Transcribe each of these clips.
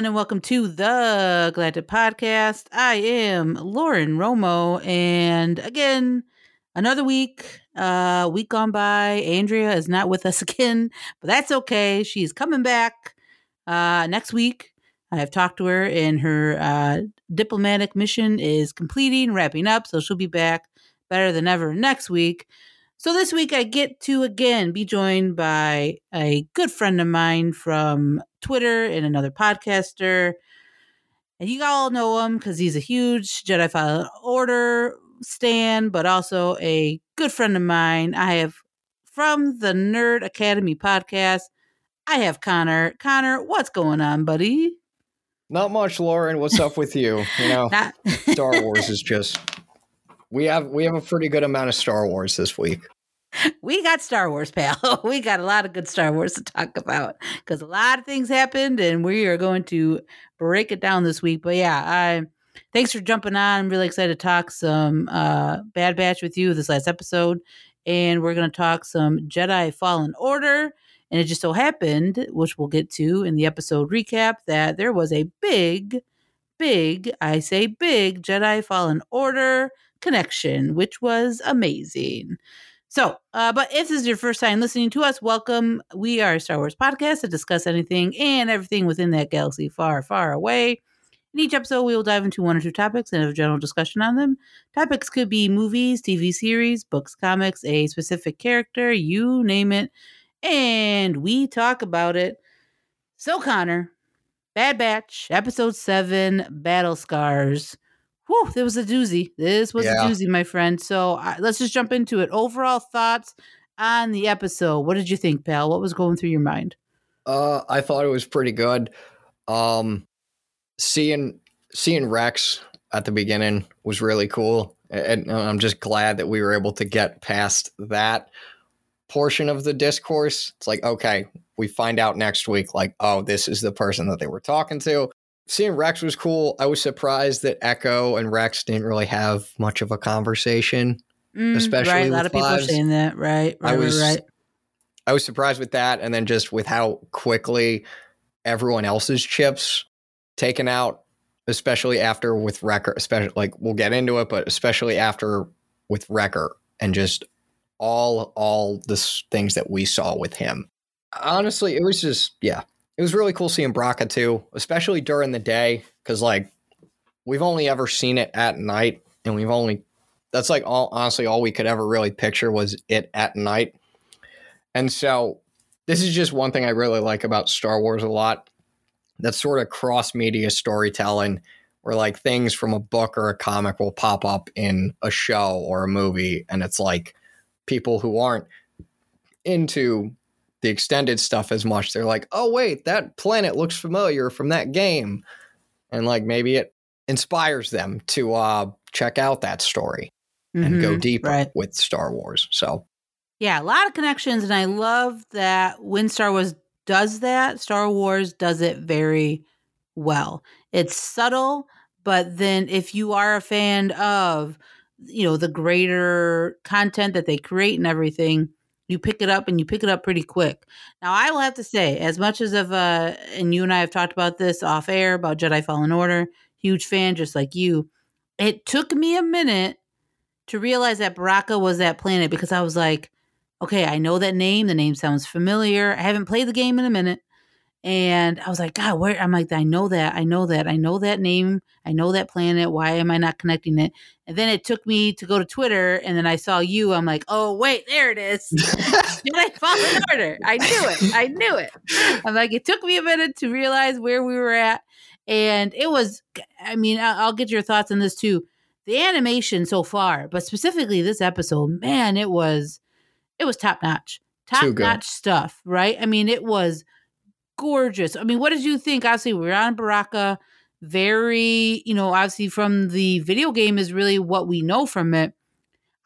everyone, and welcome to the Galactic Podcast. I am Lauren Romo, and again, another week, uh, week gone by. Andrea is not with us again, but that's okay. She's coming back uh, next week. I have talked to her, and her uh, diplomatic mission is completing, wrapping up, so she'll be back better than ever next week. So this week I get to again be joined by a good friend of mine from Twitter and another podcaster. And you all know him because he's a huge Jedi Fallen Order stan, but also a good friend of mine. I have from the Nerd Academy podcast. I have Connor. Connor, what's going on, buddy? Not much, Lauren. What's up with you? You know, Not- Star Wars is just we have we have a pretty good amount of Star Wars this week. We got Star Wars, pal. We got a lot of good Star Wars to talk about because a lot of things happened, and we are going to break it down this week. But yeah, I thanks for jumping on. I'm really excited to talk some uh, Bad Batch with you this last episode, and we're going to talk some Jedi Fallen Order. And it just so happened, which we'll get to in the episode recap, that there was a big, big, I say big Jedi Fallen Order connection, which was amazing. So, uh, but if this is your first time listening to us, welcome. We are a Star Wars podcast to discuss anything and everything within that galaxy far, far away. In each episode, we will dive into one or two topics and have a general discussion on them. Topics could be movies, TV series, books, comics, a specific character, you name it, and we talk about it. So, Connor, Bad Batch, Episode 7, Battle Scars. Whew, there was a doozy. This was yeah. a doozy, my friend. So uh, let's just jump into it. Overall thoughts on the episode. What did you think, pal? What was going through your mind? Uh, I thought it was pretty good. Um, seeing seeing Rex at the beginning was really cool, and I'm just glad that we were able to get past that portion of the discourse. It's like, okay, we find out next week, like, oh, this is the person that they were talking to seeing Rex was cool. I was surprised that Echo and Rex didn't really have much of a conversation, mm, especially right. A lot of people saying that. Right, right, I was, right. I was surprised with that, and then just with how quickly everyone else's chips taken out, especially after with Wrecker. Especially like we'll get into it, but especially after with Wrecker and just all all the things that we saw with him. Honestly, it was just yeah, it was really cool seeing Bracca too, especially during the day, because like we've only ever seen it at night, and we've only that's like all honestly all we could ever really picture was it at night. And so this is just one thing I really like about Star Wars a lot. That sort of cross media storytelling where like things from a book or a comic will pop up in a show or a movie and it's like people who aren't into the extended stuff as much. They're like, oh, wait, that planet looks familiar from that game. And like maybe it inspires them to uh, check out that story mm-hmm, and go mm-hmm, deeper right. with Star Wars. So, yeah, a lot of connections. And I love that when Star Wars does that, Star Wars does it very well. It's subtle, but then if you are a fan of, you know, the greater content that they create and everything, you pick it up and you pick it up pretty quick. Now, I will have to say, as much as of uh, and you and I have talked about this off air about Jedi Fallen Order, huge fan, just like you. It took me a minute to realize that Bracca was that planet because I was like, okay, I know that name. The name sounds familiar. I haven't played the game in a minute. And I was like, God, where? I'm like, I know that. I know that. I know that name. I know that planet. Why am I not connecting it? And then it took me to go to Twitter, and then I saw you. I'm like, oh wait, there it is. Did I fall in order? I knew it. I knew it. I'm like, it took me a minute to realize where we were at, and it was. I mean, I'll get your thoughts on this too. The animation so far, but specifically this episode, man, it was, it was top notch, top notch stuff, right? I mean, it was gorgeous. I mean, what did you think? Obviously, we're on Bracca. Very, you know, obviously from the video game is really what we know from it.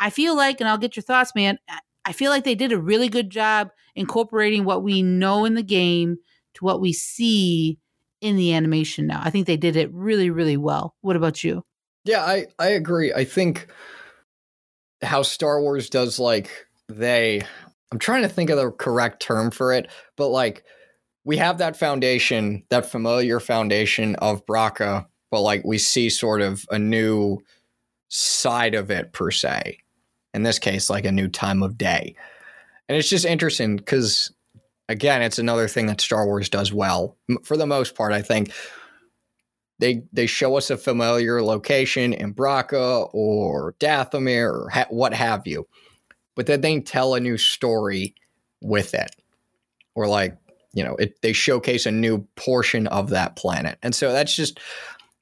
I feel like, and I'll get your thoughts, man. I feel like they did a really good job incorporating what we know in the game to what we see in the animation now. I think they did it really, really well. What about you? Yeah, I, I agree. I think how Star Wars does like they I'm trying to think of the correct term for it, but like we have that foundation, that familiar foundation of Bracca, but like we see sort of a new side of it per se. In this case, like a new time of day. And it's just interesting because again, it's another thing that Star Wars does well. For the most part, I think they they show us a familiar location in Bracca or Dathomir or ha- what have you, but then they tell a new story with it, or like you know, it, they showcase a new portion of that planet. And so that's just,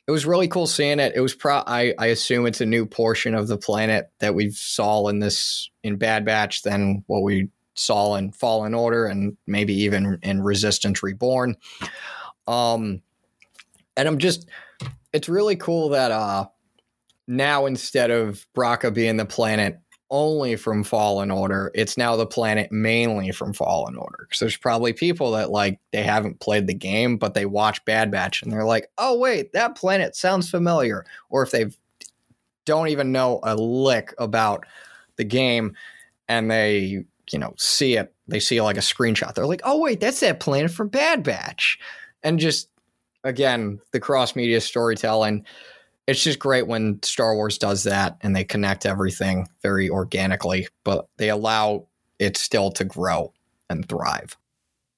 it was really cool seeing it. It was pro, I, I assume it's a new portion of the planet that we saw in this, in Bad Batch than what we saw in Fallen Order and maybe even in Resistance Reborn. Um, and I'm just, it's really cool that, uh, now instead of Bracca being the planet only from Fallen Order. It's now the planet mainly from Fallen Order. Because there's probably people that like they haven't played the game, but they watch Bad Batch and they're like, oh wait, that planet sounds familiar. Or if they don't even know a lick about the game and they, you know, see it, they see like a screenshot. They're like, oh wait, that's that planet from Bad Batch. And just again, the cross media storytelling it's just great when Star Wars does that and they connect everything very organically, but they allow it still to grow and thrive.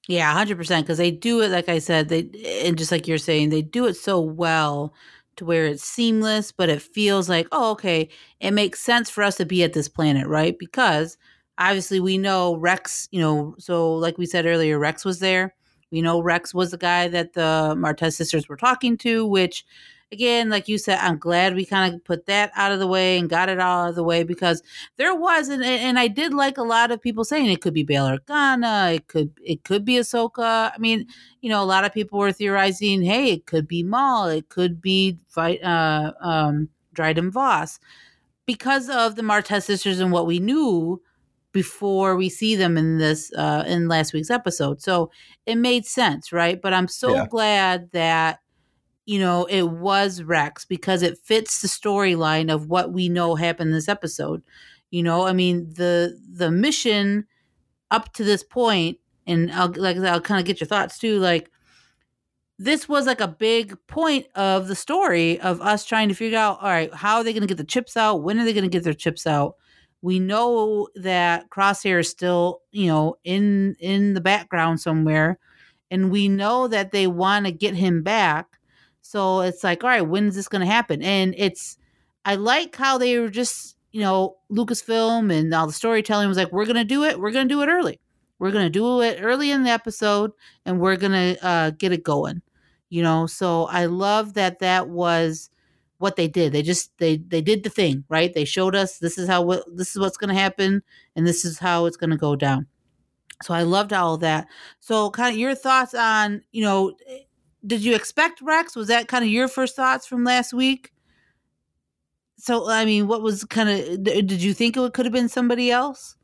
Yeah, hundred percent. Because they do it, like I said, they and just like you're saying, they do it so well to where it's seamless, but it feels like, oh, okay, it makes sense for us to be at this planet, right? Because obviously we know Rex, you know, so like we said earlier, Rex was there. We know Rex was the guy that the Martez sisters were talking to, which again, like you said, I'm glad we kind of put that out of the way and got it all out of the way because there was, and, and I did like a lot of people saying it could be Bail Organa, it could it could be Ahsoka. I mean, you know, a lot of people were theorizing, hey, it could be Maul, it could be fight uh, um, Dryden Voss because of the Martez sisters and what we knew before we see them in this uh, in last week's episode. So it made sense, right? But I'm so yeah. glad that you know, it was Rex because it fits the storyline of what we know happened this episode. You know, I mean the the mission up to this point, and I'll like I'll kind of get your thoughts too. Like this was like a big point of the story of us trying to figure out, all right, how are they going to get the chips out? When are they going to get their chips out? We know that Crosshair is still, you know, in in the background somewhere, and we know that they want to get him back so it's like, all right, when is this going to happen? And it's, I like how they were just, you know, Lucasfilm and all the storytelling was like, we're going to do it. We're going to do it early. We're going to do it early in the episode and we're going to uh, get it going, you know? So I love that that was what they did. They just, they, they did the thing, right? They showed us this is how, this is what's going to happen and this is how it's going to go down. So I loved all of that. So kind of your thoughts on, you know, did you expect Rex? Was that kind of your first thoughts from last week? So, I mean, what was kind of, did you think it could have been somebody else?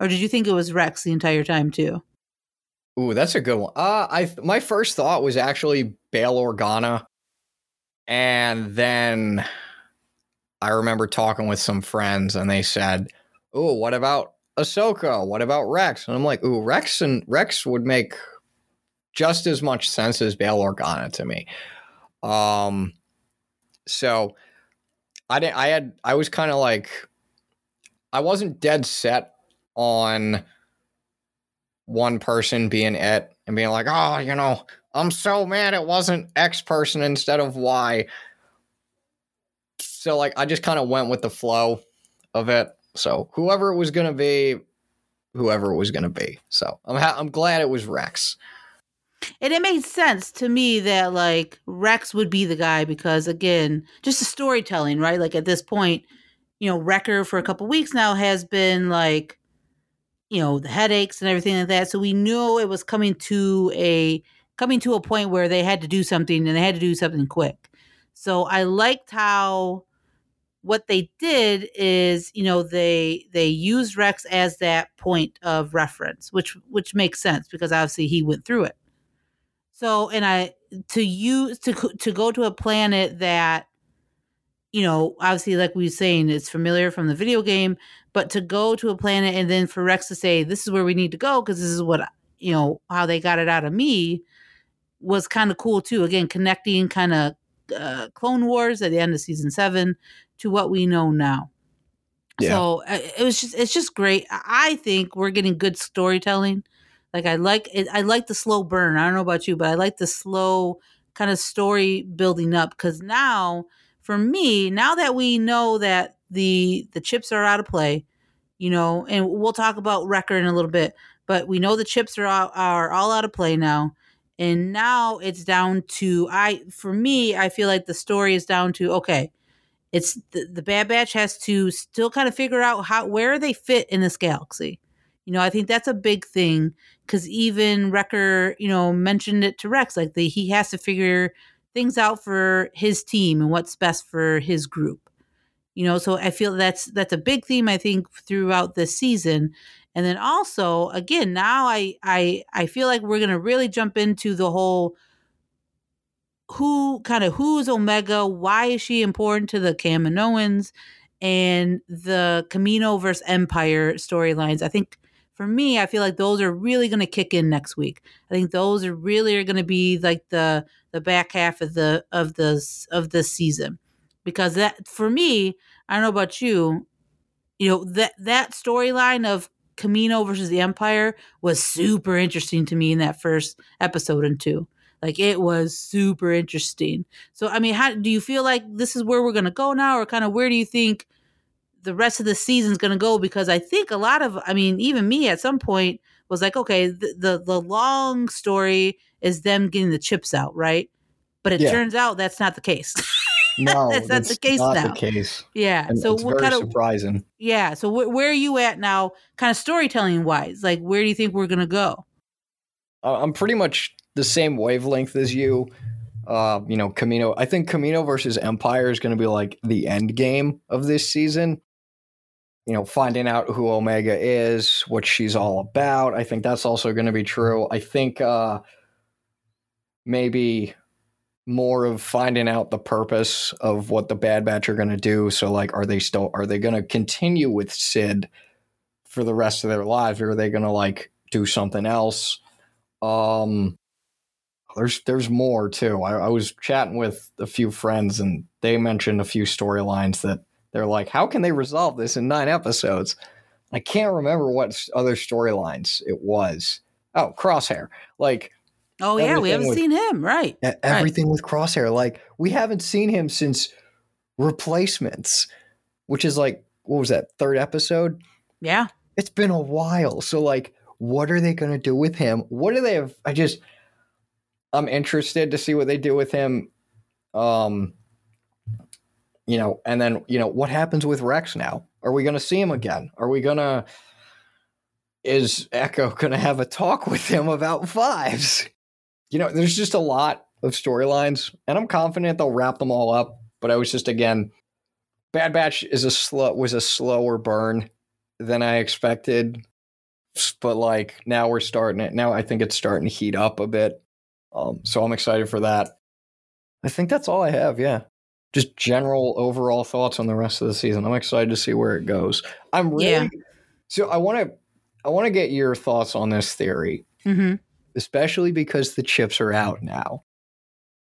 Or did you think it was Rex the entire time too? Ooh, that's a good one. Uh, I my first thought was actually Bail Organa, and then I remember talking with some friends, and they said, "Oh, what about Ahsoka? What about Rex?" And I'm like, "Ooh, Rex and Rex would make just as much sense as Bail Organa to me. Um, so I didn't. I had. I was kind of like, I wasn't dead set on one person being it and being like, oh, you know, I'm so mad it wasn't X person instead of Y. So like, I just kind of went with the flow of it. So whoever it was gonna be, whoever it was gonna be. So I'm ha- I'm glad it was Rex. And it made sense to me that like Rex would be the guy because again, just the storytelling, right? Like at this point, you know, Wrecker for a couple weeks now has been like, you know, the headaches and everything like that. So we knew it was coming to a coming to a point where they had to do something and they had to do something quick. So I liked how what they did is, you know, they they used Rex as that point of reference, which which makes sense because obviously he went through it. So, and I to use to to go to a planet that you know, obviously, like we were saying, it's familiar from the video game, but to go to a planet and then for Rex to say, this is where we need to go because this is what you know how they got it out of me was kind of cool too. Again, connecting kind of uh, Clone Wars at the end of season seven to what we know now. Yeah. So uh, it was just it's just great. I I think we're getting good storytelling. Like I like it, I like the slow burn. I don't know about you, but I like the slow kind of story building up because now for me, now that we know that the the chips are out of play, you know, and we'll talk about Wrecker in a little bit, but we know the chips are all, are all out of play now. And now it's down to I for me, I feel like the story is down to okay, it's the, the Bad Batch has to still kind of figure out how where they fit in this galaxy. You know, I think that's a big thing because even Wrecker, you know, mentioned it to Rex, like the, he has to figure things out for his team and what's best for his group. You know, so I feel that's that's a big theme I think throughout this season. And then also, again, now I I I feel like we're gonna really jump into the whole who kind of who's Omega, why is she important to the Kaminoans, and the Kamino versus Empire storylines. I think for me, I feel like those are really going to kick in next week. I think those are really are going to be like the the back half of the of the of this season because that for me, I don't know about you, you know that that storyline of Kamino versus the Empire was super interesting to me in that first episode and two. Like it was super interesting. So I mean, how do you feel like this is where we're gonna go now, or kind of where do you think the rest of the season's gonna go? Because I think a lot of, I mean, even me at some point was like, okay, the the, the long story is them getting the chips out, right? But it Yeah. turns out that's not the case. No, That's not the case not now. the case. yeah. And so it's what very kind of surprising. yeah? So wh- where are you at now, kind of storytelling wise? Like, where do you think we're gonna go? Uh, I'm pretty much the same wavelength as you. Uh, you know, Kamino. I think Kamino versus Empire is going to be like the end game of this season. You know, finding out who Omega is, what she's all about. I think that's also going to be true. I think uh, maybe more of finding out the purpose of what the Bad Batch are going to do. So, like, are they still are they going to continue with Cid for the rest of their lives, or are they going to like do something else? Um, there's there's more too. I, I was chatting with a few friends, and they mentioned a few storylines that they're like, how can they resolve this in nine episodes? I can't remember what other storylines it was. Oh, Crosshair. Like Oh yeah, we haven't with- seen him, right? everything with Crosshair. Like we haven't seen him since Replacements, which is like what was that third episode? Yeah. It's been a while. So like, what are they going to do with him? What do they have? I just, I'm interested to see what they do with him. Um, you know, and then you know what happens with Rex now? Are we going to see him again? Are we going to? Is Echo going to have a talk with him about Fives? You know, there's just a lot of storylines, and I'm confident they'll wrap them all up. But I was just again, Bad Batch is a slow was a slower burn than I expected. But like now we're starting it. Now I think it's starting to heat up a bit. Um, so I'm excited for that. I think that's all I have. Yeah. Just general overall thoughts on the rest of the season. I'm excited to see where it goes. I'm really Yeah. so I want to I want to get your thoughts on this theory, Mm-hmm. especially because the chips are out now.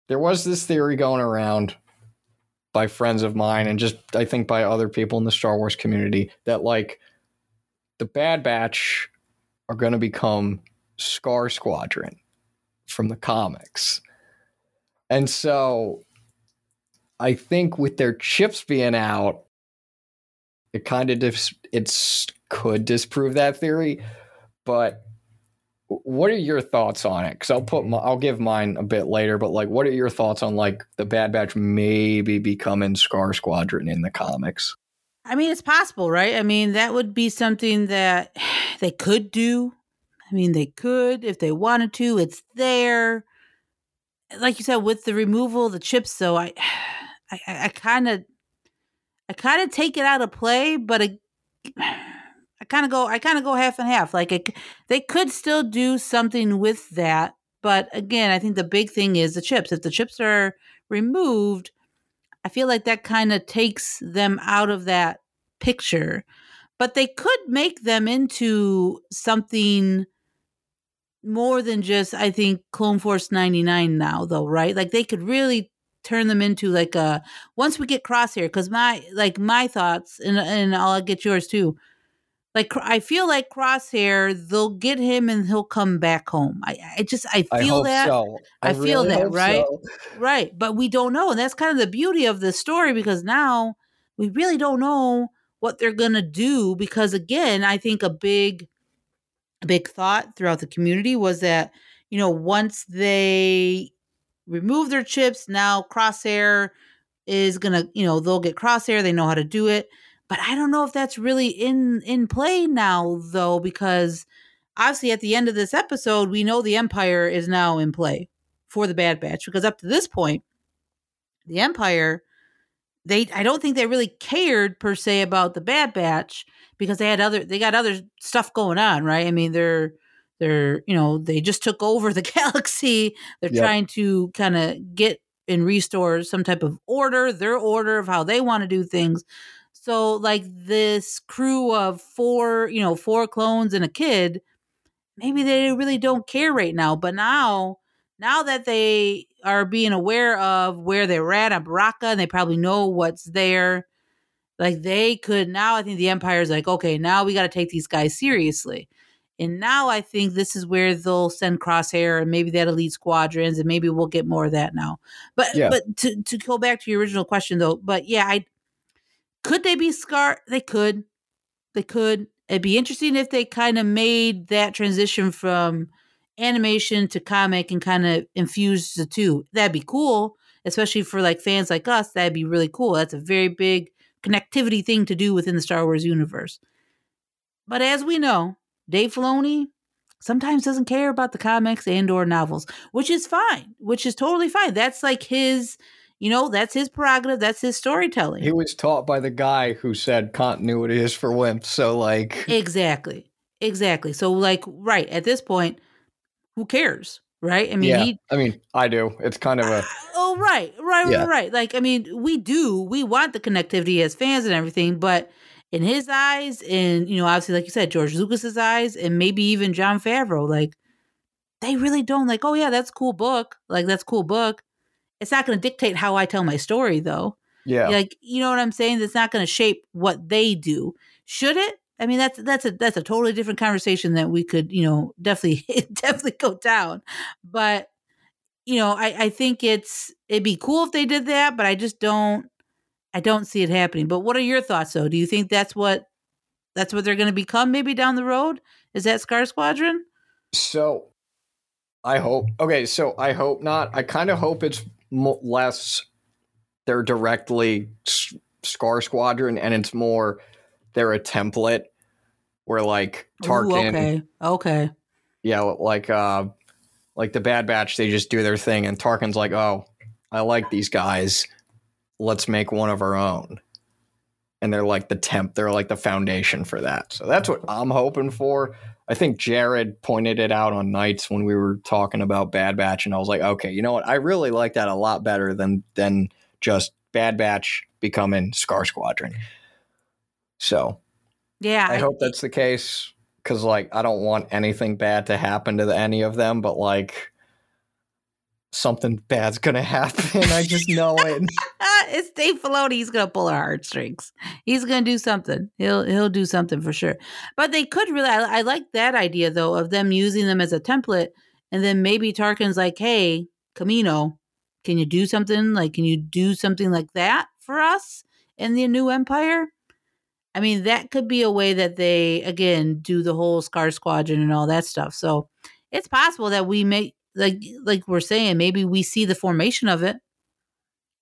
There was this theory going around by friends of mine and just I think by other people in the Star Wars community that like the Bad Batch are going to become Scar Squadron from the comics. And so I think with their chips being out it kind of dis- it's could disprove that theory, but what are your thoughts on it? Because I'll put mm-hmm. my, I'll give mine a bit later, but like, what are your thoughts on like the Bad Batch maybe becoming Scar Squadron in the comics? I mean, it's possible, right? I mean, that would be something that they could do. I mean, they could if they wanted to. It's there. Like you said, with the removal of the chips, though, I, I, kind of, I kind of take it out of play, but I, I kind of go, I kind of go half and half. Like it, they could still do something with that, but again, I think the big thing is the chips. If the chips are removed, I feel like that kind of takes them out of that picture. But they could make them into something more than just I think Clone Force 99 now though, right? Like they could really turn them into like a once we get Crosshair cuz my like my thoughts and and I'll get yours too. Like I feel like Crosshair they'll get him and he'll come back home. I I just I feel I that so. I, feel really that, right? so. Right. But we don't know. And that's kind of the beauty of the story because now we really don't know what they're going to do because again, I think a big a big thought throughout the community was that, you know, once they remove their chips, now Crosshair is to, you know, they'll get Crosshair, they know how to do it. But I don't know if that's really in in play now though because obviously at the end of this episode, we know the Empire is now in play for the Bad Batch because up to this point, the Empire, they I don't think they really cared per se about the Bad Batch because they had other they got other stuff going on, right? I mean, they're they're you know they just took over the galaxy. They're Yep. trying to kind of get and restore some type of order, their order of how they want to do things. So like this crew of four, you know, four clones and a kid, maybe they really don't care right now. But now, now that they are being aware of where they're at at Baraka and they probably know what's there, like they could now I think the Empire's like, okay, now we gotta take these guys seriously. And now I think this is where they'll send Crosshair and maybe that elite squadrons, and maybe we'll get more of that now. But Yeah. but to to go back to your original question though, but yeah, I could they be Scar? They could. They could. It'd be interesting if they kind of made that transition from animation to comic and kind of infused the two. That'd be cool, especially for like fans like us. That'd be really cool. That's a very big connectivity thing to do within the Star Wars universe. But as we know, Dave Filoni sometimes doesn't care about the comics and or novels, which is fine, which is totally fine. That's like his, you know, that's his prerogative, that's his storytelling. He was taught by the guy who said continuity is for wimps. So like Exactly. Exactly. So like right at this point, who cares? Right? I mean, yeah. he I mean, I do. It's kind of a Oh, right. Right, Yeah. right, right. Like I mean, we do. We want the connectivity as fans and everything, but in his eyes and you know, obviously like you said, George Lucas's eyes and maybe even Jon Favreau, like they really don't like, oh yeah, that's a cool book. Like that's a cool book. It's not going to dictate how I tell my story though. yeah. Like, you know what I'm saying? That's not going to shape what they do. Should it? I mean, that's that's a that's a totally different conversation that we could, you know, definitely definitely go down. But you know, I I think it's it'd be cool if they did that, but I just don't I don't see it happening. But what are your thoughts though? Do you think that's what that's what they're going to become maybe down the road? Is that Scar Squadron? So I hope. Okay, so I hope not. I kind of hope it's less they're directly S- Scar Squadron and it's more they're a template where like Ooh, Tarkin, okay. Okay. yeah, like uh like the Bad Batch they just do their thing and Tarkin's like, "Oh, I like these guys. Let's make one of our own." And they're like the temp, they're like the foundation for that. So that's what I'm hoping for. I think Jared pointed it out on nights when we were talking about Bad Batch, and I was like, okay, you know what? I really like that a lot better than than just Bad Batch becoming Scar Squadron. So Yeah. I hope that's the case because, like, I don't want anything bad to happen to the, any of them, but like something bad's gonna happen. I just know it. it's Dave Filoni. He's gonna pull our heartstrings. He's gonna do something. He'll he'll do something for sure. But they could really. I, I like that idea though of them using them as a template, and then maybe Tarkin's like, "Hey, Kamino, can you do something? Like, can you do something like that for us in the new Empire?" I mean, that could be a way that they again do the whole Scar Squadron and all that stuff. So it's possible that we may like like we're saying maybe we see the formation of it.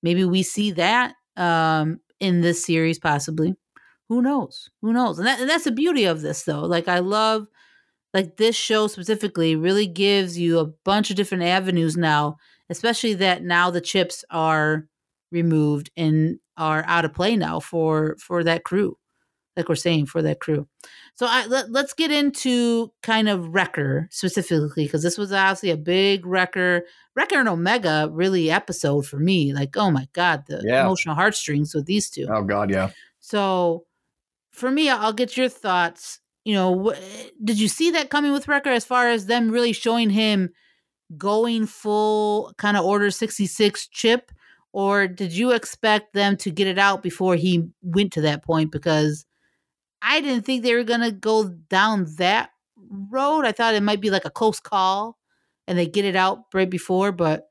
Maybe we see that um in this series possibly. Who knows? Who knows? And, that, and that's the beauty of this though. Like i love like this show specifically really gives you a bunch of different avenues now especially that now the chips are removed and are out of play now for for that crew like we're saying for that crew so I, let, let's get into kind of Wrecker specifically because this was obviously a big Wrecker, Wrecker and Omega really episode for me. Like, oh my god, the Yeah. emotional heartstrings with these two. Oh God, yeah. So for me, I'll get your thoughts. you know, eh, did you see that coming with Wrecker as far as them really showing him going full kind of Order 66 chip? Or did you expect them to get it out before he went to that point? Because I didn't think they were to go down that road. I thought it might be like a close call and they get it out right before, but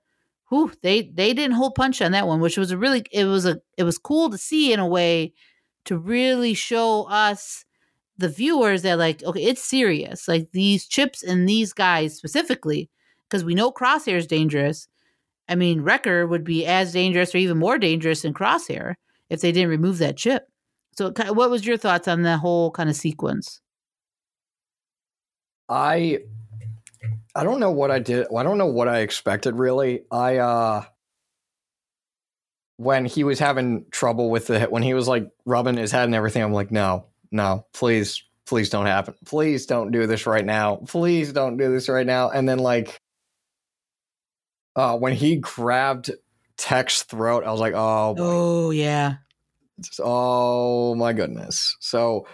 whew, they they didn't hold punch on that one, which was a really it was a it was cool to see in a way to really show us the viewers that like okay it's serious like these chips and these guys specifically because we know crosshair is dangerous i mean wrecker would be as dangerous or even more dangerous than crosshair if they didn't remove that chip so what was your thoughts on the whole kind of sequence i i don't know what i did i don't know what i expected really i uh when he was having trouble with the when he was like rubbing his head and everything i'm like no no, please, please don't happen. Please don't do this right now. Please don't do this right now. And then like uh when he grabbed Tech's throat, I was like, oh, oh yeah. Just, oh my goodness. So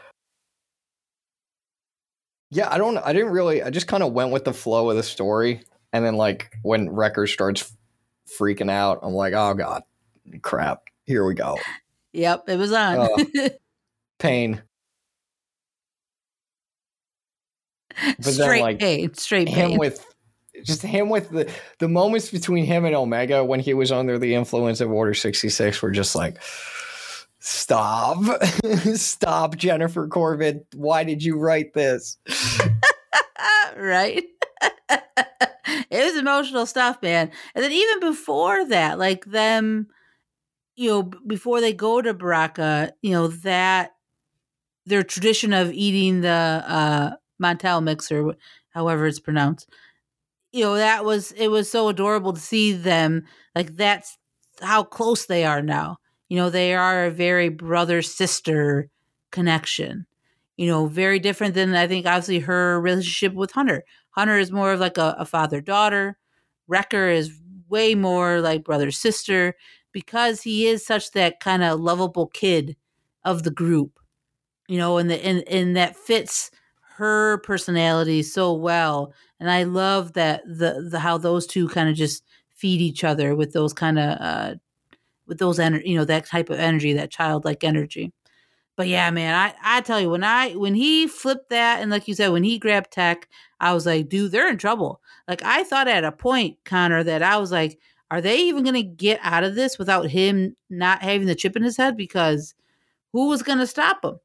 yeah, I don't I didn't really I just kind of went with the flow of the story. And then like when Wrecker starts freaking out, I'm like, oh god, crap. Here we go. Yep, it was on. uh, pain. But straight then, like, pain, straight him pain. with just him with the the moments between him and Omega when he was under the influence of Order sixty six were just like, stop, stop, Jennifer Corbett. Why did you write this? right. it was emotional stuff, man. And then even before that, like them, you know, before they go to Baraka, you know, that their tradition of eating the uh Montel mixer, however it's pronounced. You know, that was it was so adorable to see them like that's how close they are now. You know, they are a very brother sister connection. You know, very different than I think obviously her relationship with Hunter. Hunter is more of like a, a father daughter. Wrecker is way more like brother sister because he is such that kind of lovable kid of the group. You know, and the and, and that fits her personality so well and i love that the, the how those two kind of just feed each other with those kind of uh with those energy you know that type of energy that childlike energy but yeah man i i tell you when i when he flipped that and like you said when he grabbed tech i was like dude they're in trouble like i thought at a point connor that i was like are they even to get out of this without him not having the chip in his head because who was to stop him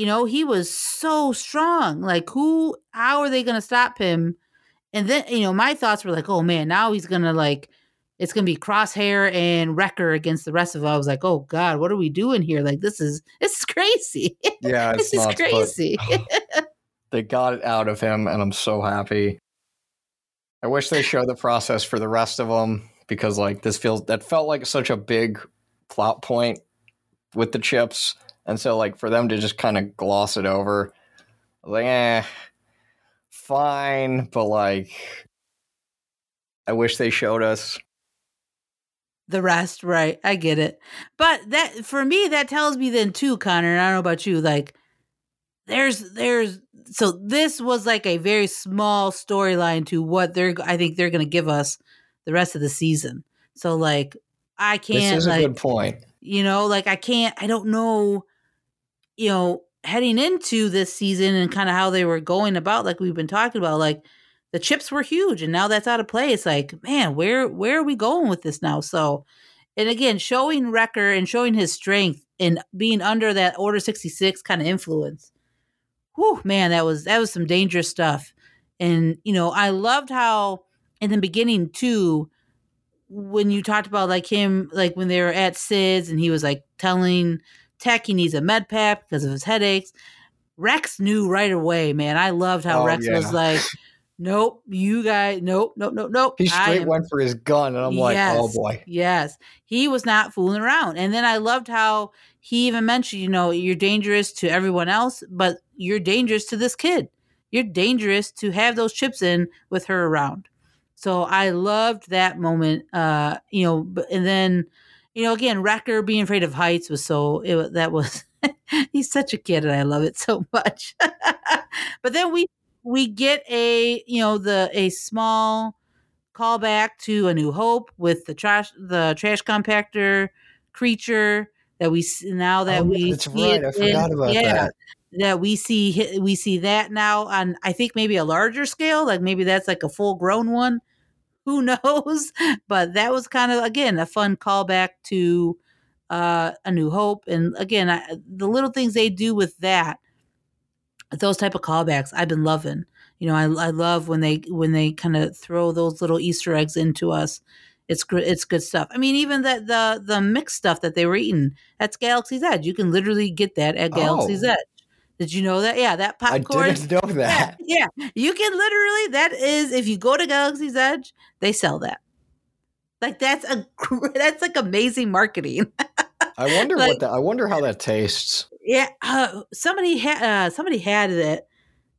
you know, he was so strong. Like, who, how are they to stop him? And then, you know, my thoughts were like, oh man, now he's to like, it's going to be Crosshair and Wrecker against the rest of us. I was like, oh God, what are we doing here? Like, this is, this is crazy. Yeah, this is crazy. they got it out of him, and I'm so happy. I wish they showed the process for the rest of them because, like, this feels, that felt like such a big plot point with the chips and so like for them to just kind of gloss it over, like eh, fine, but like I wish they showed us the rest, right? I get it. But that for me, that tells me then too, Connor, and I don't know about you, like there's there's so this was like a very small storyline to what they're I think they're gonna give us the rest of the season. So like I can't This is like, a good point. You know, like I can't I don't know you know, heading into this season and kind of how they were going about, like we've been talking about, like the chips were huge and now that's out of play. It's like, man, where where are we going with this now? So and again, showing Wrecker and showing his strength and being under that Order 66 kind of influence. Whew, man, that was that was some dangerous stuff. And, you know, I loved how in the beginning too, when you talked about like him, like when they were at Cid's and he was like telling Tech, he needs a med pack because of his headaches. Rex knew right away, man. I loved how oh, Rex yeah. was like, nope, you guys, nope, nope, nope, nope. He straight am, went for his gun, and I'm yes, like, oh boy. Yes. He was not fooling around. And then I loved how he even mentioned, you know, you're dangerous to everyone else, but you're dangerous to this kid. You're dangerous to have those chips in with her around. So I loved that moment. Uh, you know, and then you know, again, Wrecker being afraid of heights was so it, that was he's such a kid and I love it so much. but then we we get a you know the a small callback to A New Hope with the trash the trash compactor creature that we now that Oh, we that's see right. I forgot in- about yeah, that. that we see we see that now on I think maybe a larger scale like maybe that's like a full grown one who knows but that was kind of again a fun callback to uh a new hope and again I, the little things they do with that those type of callbacks I've been loving you know I, I love when they when they kind of throw those little Easter eggs into us it's good it's good stuff I mean even that the the mixed stuff that they were eating that's Galaxy's Edge you can literally get that at Galaxy's Oh. Edge did you know that yeah that popcorn. I didn't know that. yeah, yeah, you can literally. That is, if you go to Galaxy's Edge, they sell that. Like that's a that's like amazing marketing. I wonder Like- what that. I wonder how that tastes. Yeah, uh, somebody had uh, somebody had it.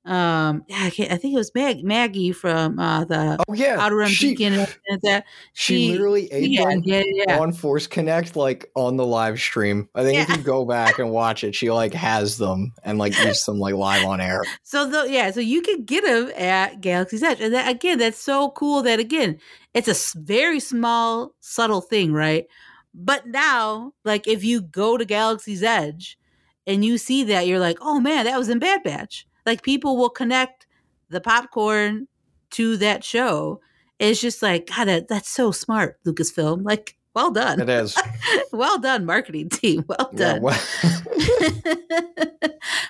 Um, yeah, I, I think it was Mag- Maggie from uh, the Oh yeah, Outer Rim she Beacon. That she, she- literally ate yeah, them yeah, yeah. on Force Connect, like on the live stream. I think if you go back and watch it, she like has them and like eats them like live on air. So the yeah, so you can get them at Galaxy's Edge, and that again, that's so cool. That again, it's a very small, subtle thing, right? But now, like if you go to Galaxy's Edge and you see that, you're like, oh man, that was in Bad Batch. Like people will connect the popcorn to that show. It's just like, God, that, that's so smart, Lucasfilm. Like, well done, It is. well done, marketing team. Well yeah. done. Well,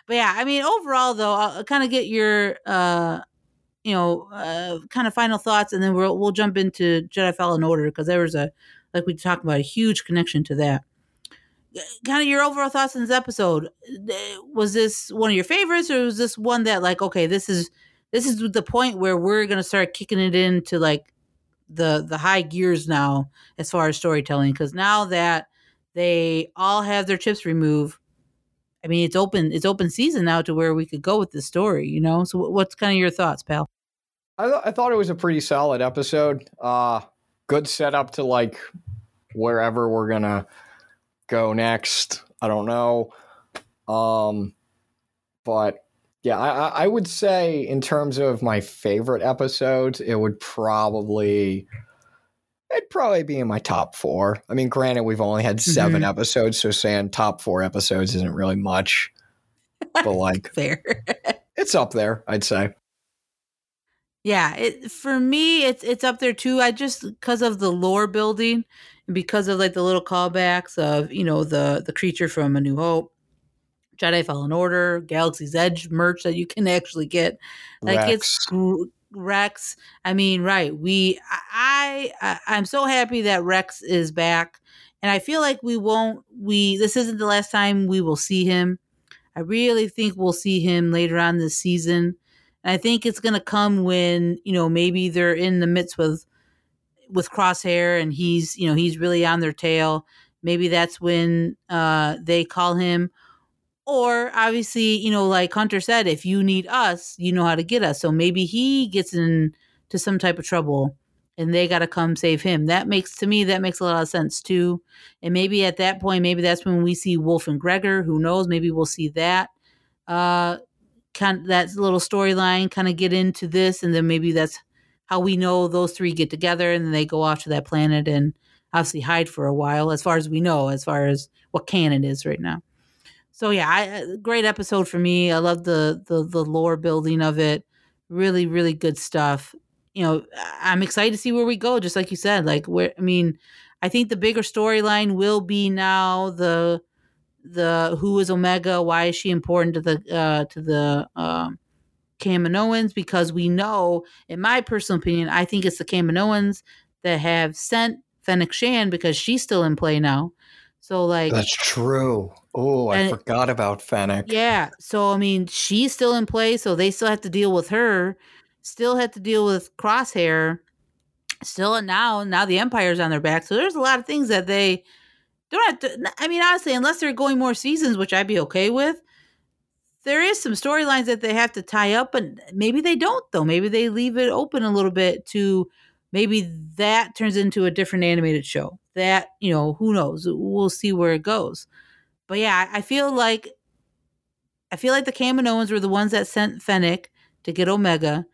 but yeah, I mean, overall though, I'll kind of get your uh you know, uh kind of final thoughts and then we'll we'll jump into Jedi Fallen Order because there was a like we talked about a huge connection to that. Kind of your overall thoughts on this episode. Was this one of your favorites or was this one that like okay, this is this is the point where we're to start kicking it into like the the high gears now as far as storytelling because now that they all have their chips removed I mean, it's open. It's open season now to where we could go with this story. You know. So, what's kind of your thoughts, pal? I, th- I thought it was a pretty solid episode. Uh, good setup to like wherever we're gonna go next. I don't know. Um, but yeah, I, I would say in terms of my favorite episodes, it would probably it'd probably be in my top four. I mean, granted, we've only had 7 episodes, so saying top four episodes isn't really much. But like, Fair. it's up there, I'd say. yeah. It for me, it's it's up there too. I just because of the lore building and because of like the little callbacks of you know the the creature from A New Hope, Jedi Fallen Order, Galaxy's Edge merch that you can actually get. Like it's Rex. gr- Rex. I mean, right? We, I, I, I'm so happy that Rex is back, and I feel like we won't. We this isn't the last time we will see him. I really think we'll see him later on this season, and I think it's gonna come when you know maybe they're in the midst with with Crosshair, and he's you know he's really on their tail. Maybe that's when uh, they call him or obviously, you know, like Hunter said, if you need us, you know how to get us. So maybe he gets into some type of trouble and they got to come save him. That makes, to me, that makes a lot of sense too. And maybe at that point, maybe that's when we see Wolf and Gregor. Who knows? Maybe we'll see that. Uh, kind that little storyline kind of get into this, and then maybe that's how we know those three get together, and then they go off to that planet and obviously hide for a while, as far as we know, as far as what canon is right now. So yeah, I, uh, great episode for me. I love the the the lore building of it. Really, really good stuff. You know, I'm excited to see where we go. Just like you said, like where I mean, I think the bigger storyline will be now the the who is Omega? Why is she important to the uh, to the um, Kaminoans? Because we know, in my personal opinion, I think it's the Kaminoans that have sent Fennec Shand because she's still in play now. So like That's true. Oh, I forgot about Fennec. yeah. So I mean, she's still in play, so they still have to deal with her. Still have to deal with Crosshair. Still now, now the Empire's on their back. So there's a lot of things that they don't have to. I mean, honestly, unless they're going more seasons, which I'd be okay with, there is some storylines that they have to tie up, and maybe they don't though. Maybe they leave it open a little bit to maybe that turns into a different animated show. That you know, who knows? We'll see where it goes. But yeah, I feel like I feel like the Kaminoans were the ones that sent Fennec to get Omega.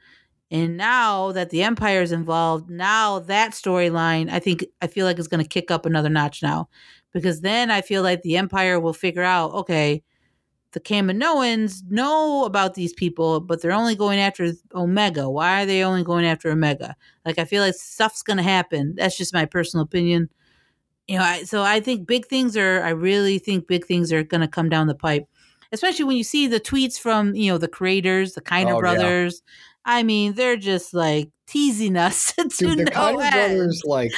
And now that the Empire is involved, now that storyline, I think, I feel like is going to kick up another notch now. Because then I feel like the Empire will figure out, okay, the Kaminoans know about these people, but they're only going after Omega. Why are they only going after Omega? Like, I feel like stuff's going to happen. That's just my personal opinion. You know, I, so I think big things are, I really think big things are going to come down the pipe, especially when you see the tweets from, you know, the creators, the Kiner Oh, yeah. brothers. I mean, they're just like teasing us to Dude, the no end. brothers, like,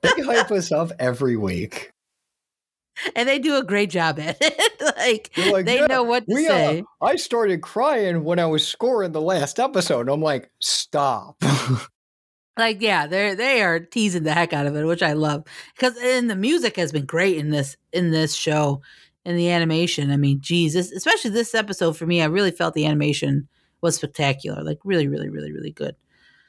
they hype us up every week. And they do a great job at it. like, like, they "Yeah, know what to We, say. uh, I started crying when I was scoring the last episode. I'm like, stop. like yeah they're they are teasing the heck out of it which i love because and the music has been great in this in this show in the animation i mean jesus especially this episode for me i really felt the animation was spectacular like really really really really good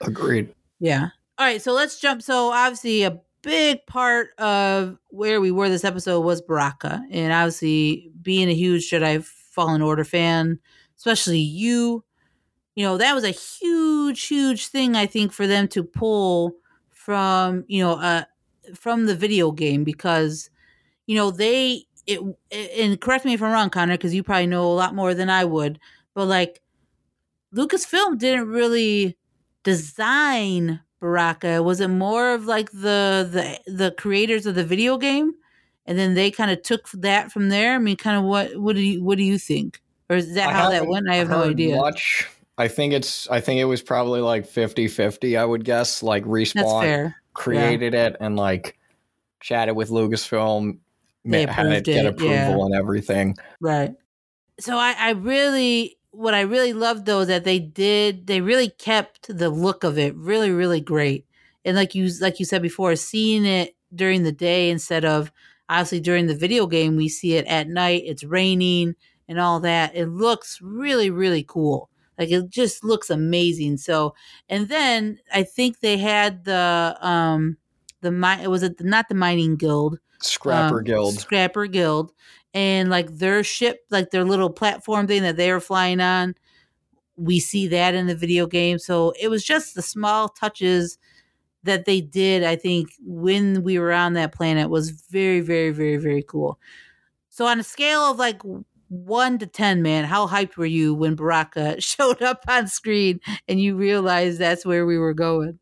Agreed. yeah all right so let's jump so obviously a big part of where we were this episode was Bracca and obviously being a huge jedi fallen order fan especially you you know that was a huge huge thing i think for them to pull from you know uh from the video game because you know they it and correct me if i'm wrong connor because you probably know a lot more than i would but like lucasfilm didn't really design Bracca was it more of like the the the creators of the video game and then they kind of took that from there i mean kind of what what do you what do you think or is that I how that went i have no idea Much. I think it's. I think it was probably like 50-50, I would guess. Like respawn created it and like chatted with Lucasfilm, They had it get it, approval yeah. and everything. Right. So I, I really what I really loved though that they did they really kept the look of it really, really great. And like you like you said before, seeing it during the day instead of obviously during the video game, we see it at night, it's raining and all that. It looks really, really cool. Like it just looks amazing. So and then I think they had the um the mi- was it not the mining guild Scrapper um, Guild. Scrapper Guild, and like their ship, like their little platform thing that they were flying on. We see that in the video game. So it was just the small touches that they did, I think, when we were on that planet was very, very, very, very cool. So on a scale of like one to ten, man, how hyped were you when Bracca showed up on screen and you realized that's where we were going?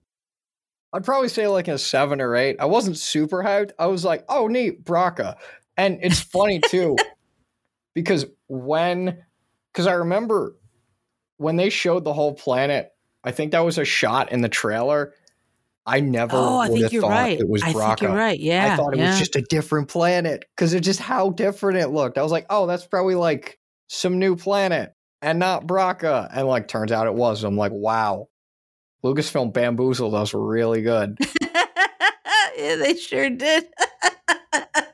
I'd probably say like a seven or eight. I wasn't super hyped. I was like, oh, neat, Bracca. And it's funny too, because when, because I remember when they showed the whole planet, I think that was a shot in the trailer. I never Oh, I think have you're thought right. it was I Bracca. think you're right. Yeah, I thought it yeah. was just a different planet because of just how different it looked. I was like, oh, that's probably like some new planet and not Bracca. And like, turns out it was. I'm like, wow. Lucasfilm bamboozled us really good. yeah, they sure did.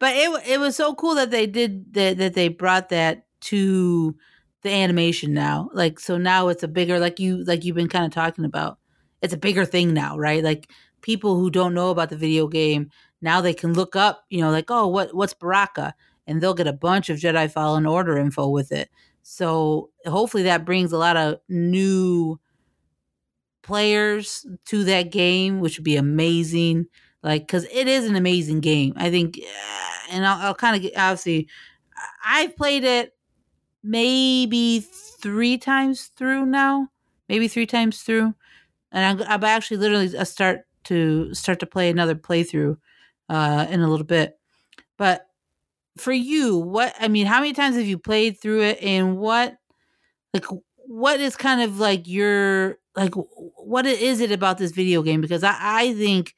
but it it was so cool that they did that that they brought that to the animation now. Like so now it's a bigger like you like you've been kind of talking about. It's a bigger thing now, right? Like people who don't know about the video game now they can look up, you know, like oh what what's Bracca, and they'll get a bunch of Jedi Fallen Order info with it. So hopefully that brings a lot of new players to that game, which would be amazing. Like, because it is an amazing game. I think, uh, and I'll, I'll kind of obviously, I've played it maybe three times through now, maybe three times through, and I'm, I'm actually literally a start to start to play another playthrough uh, in a little bit. But for you, what I mean, how many times have you played through it, and what like what is kind of like your like what is it about this video game because I, I think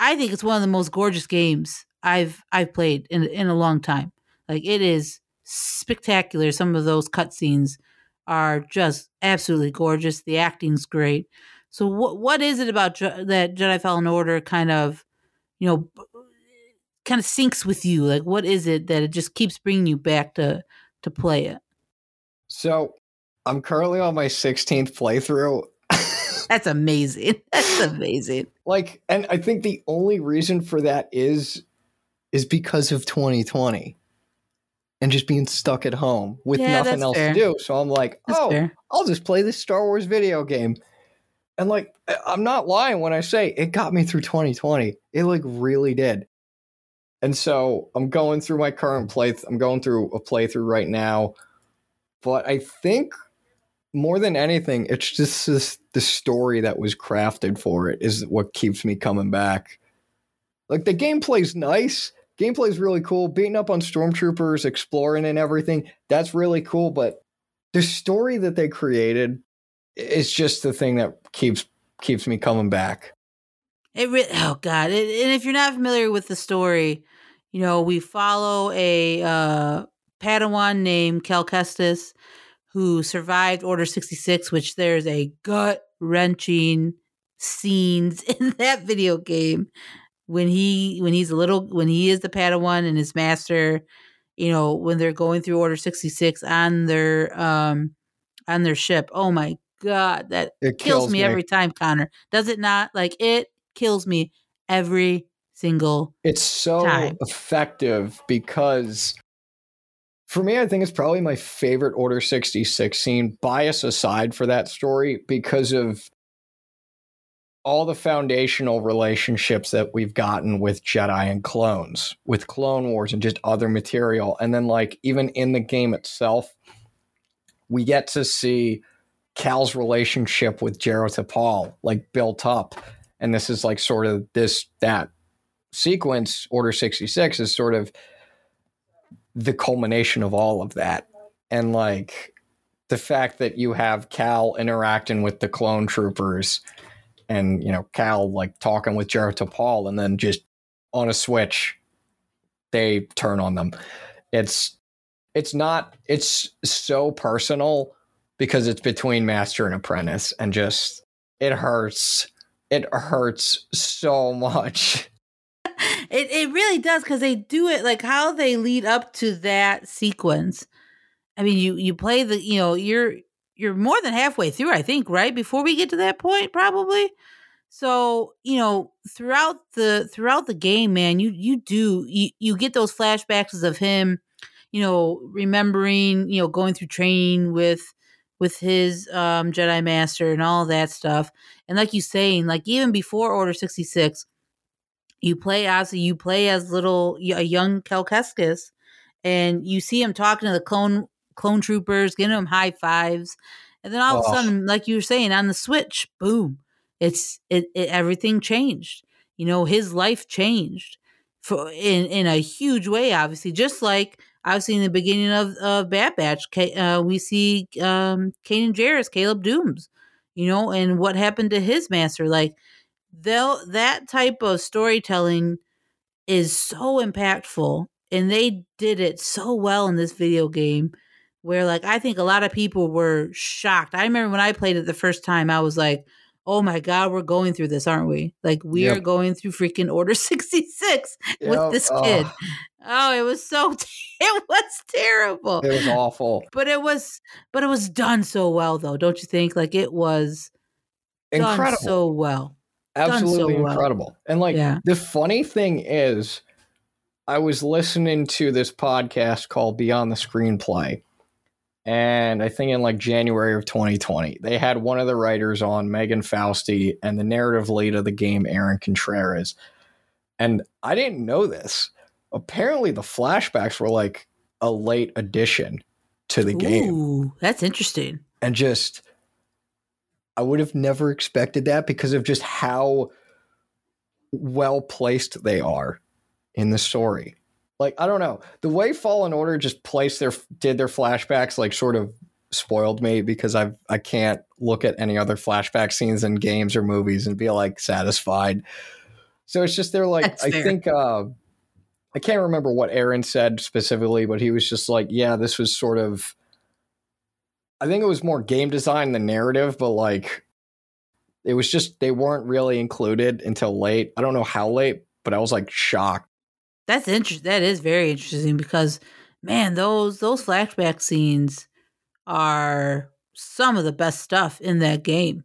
I think it's one of the most gorgeous games I've I've played in in a long time. Like it is spectacular. Some of those cutscenes are just absolutely gorgeous. The acting's great. So what what is it about Je- that Jedi Fallen Order kind of you know kind of syncs with you? Like what is it that it just keeps bringing you back to to play it? So I'm currently on my 16th playthrough. That's amazing. That's amazing. Like, and I think the only reason for that is is because of 2020. and just being stuck at home with Yeah, nothing else fair. to do. So I'm like, That's oh, fair. I'll just play this Star Wars video game. And like, I'm not lying when I say it got me through 2020. It like really did. And so I'm going through my current play. I'm going through a playthrough right now. But I think more than anything, it's just this, the story that was crafted for it is what keeps me coming back. Like the gameplay's nice. Gameplay's really cool. Beating up on stormtroopers, exploring and everything. That's really cool. But the story that they created is just the thing that keeps keeps me coming back. It oh god! It, and if you're not familiar with the story, you know we follow a uh, Padawan named Cal Kestis who survived Order sixty six, which there's a gut wrenching scenes in that video game when he when he's a little when he is the Padawan and his master, you know when they're going through Order sixty six on their um on their ship. Oh my god, that It kills, me, every time, Connor. Does it not? Like it kills me every single. It's so time. effective because for me, I think it's probably my favorite Order 66 scene, bias aside for that story, because of all the foundational relationships that we've gotten with Jedi and clones, with Clone Wars and just other material. And then, like, even in the game itself, we get to see Cal's relationship with Jaro Tapal, like, built up. And this is like sort of this, that sequence, Order 66, is sort of the culmination of all of that. And like the fact that you have Cal interacting with the clone troopers and, you know, Cal like talking with Jaro Tapal and then just on a switch, they turn on them. It's, it's not, it's so personal because it's between master and apprentice and just, it hurts. It hurts so much. It it really does because they do it like how they lead up to that sequence. I mean, you you play the you know you're you're more than halfway through, I think, right before we get to that point, probably. So you know throughout the throughout the game, man, you you do you you get those flashbacks of him, you know, remembering you know going through training with with his um Jedi Master and all that stuff. And like you saying, like even before Order sixty six you play as you play as little a young Cal Kestis, and you see him talking to the clone clone troopers, giving them high fives, and then all of a Oh. sudden, like you were saying, on the switch, boom, it's it, it everything changed. You know, his life changed for in in a huge way. Obviously, just like obviously in the beginning of of Bad Batch, uh, we see um Kanan Jarrus, Caleb Dumes, you know, and what happened to his master, like they'll that type of storytelling is so impactful and they did it so well in this video game where like i think a lot of people were shocked. I remember when i played it the first time i was like oh my god we're going through this aren't we? Like we are going through freaking order 66 with this Oh, kid ah. oh it was so it was terrible. It was awful. but it was but it was done so well though don't you think? Like it was done so well done so absolutely well. incredible. And like Yeah. the funny thing is, I was listening to this podcast called Beyond the Screenplay, and I think in like January of 2020, they had one of the writers on, Megan Fausti, and the narrative lead of the game, Aaron Contreras. And I didn't know this. Apparently, the flashbacks were like a late addition to the game Ooh, that's interesting and just I would have never expected that because of just how well placed they are in the story. Like I don't know, the way Fallen Order just placed their did their flashbacks like sort of spoiled me because I've I can't look at any other flashback scenes in games or movies and be like satisfied. So it's just they're like That's I fair. think uh I can't remember what Aaron said specifically, but he was just like, yeah, this was sort of I think it was more game design than narrative, but like it was just they weren't really included until late. I don't know how late, but I was like shocked. That's interesting. That is very interesting because, man, those those flashback scenes are some of the best stuff in that game.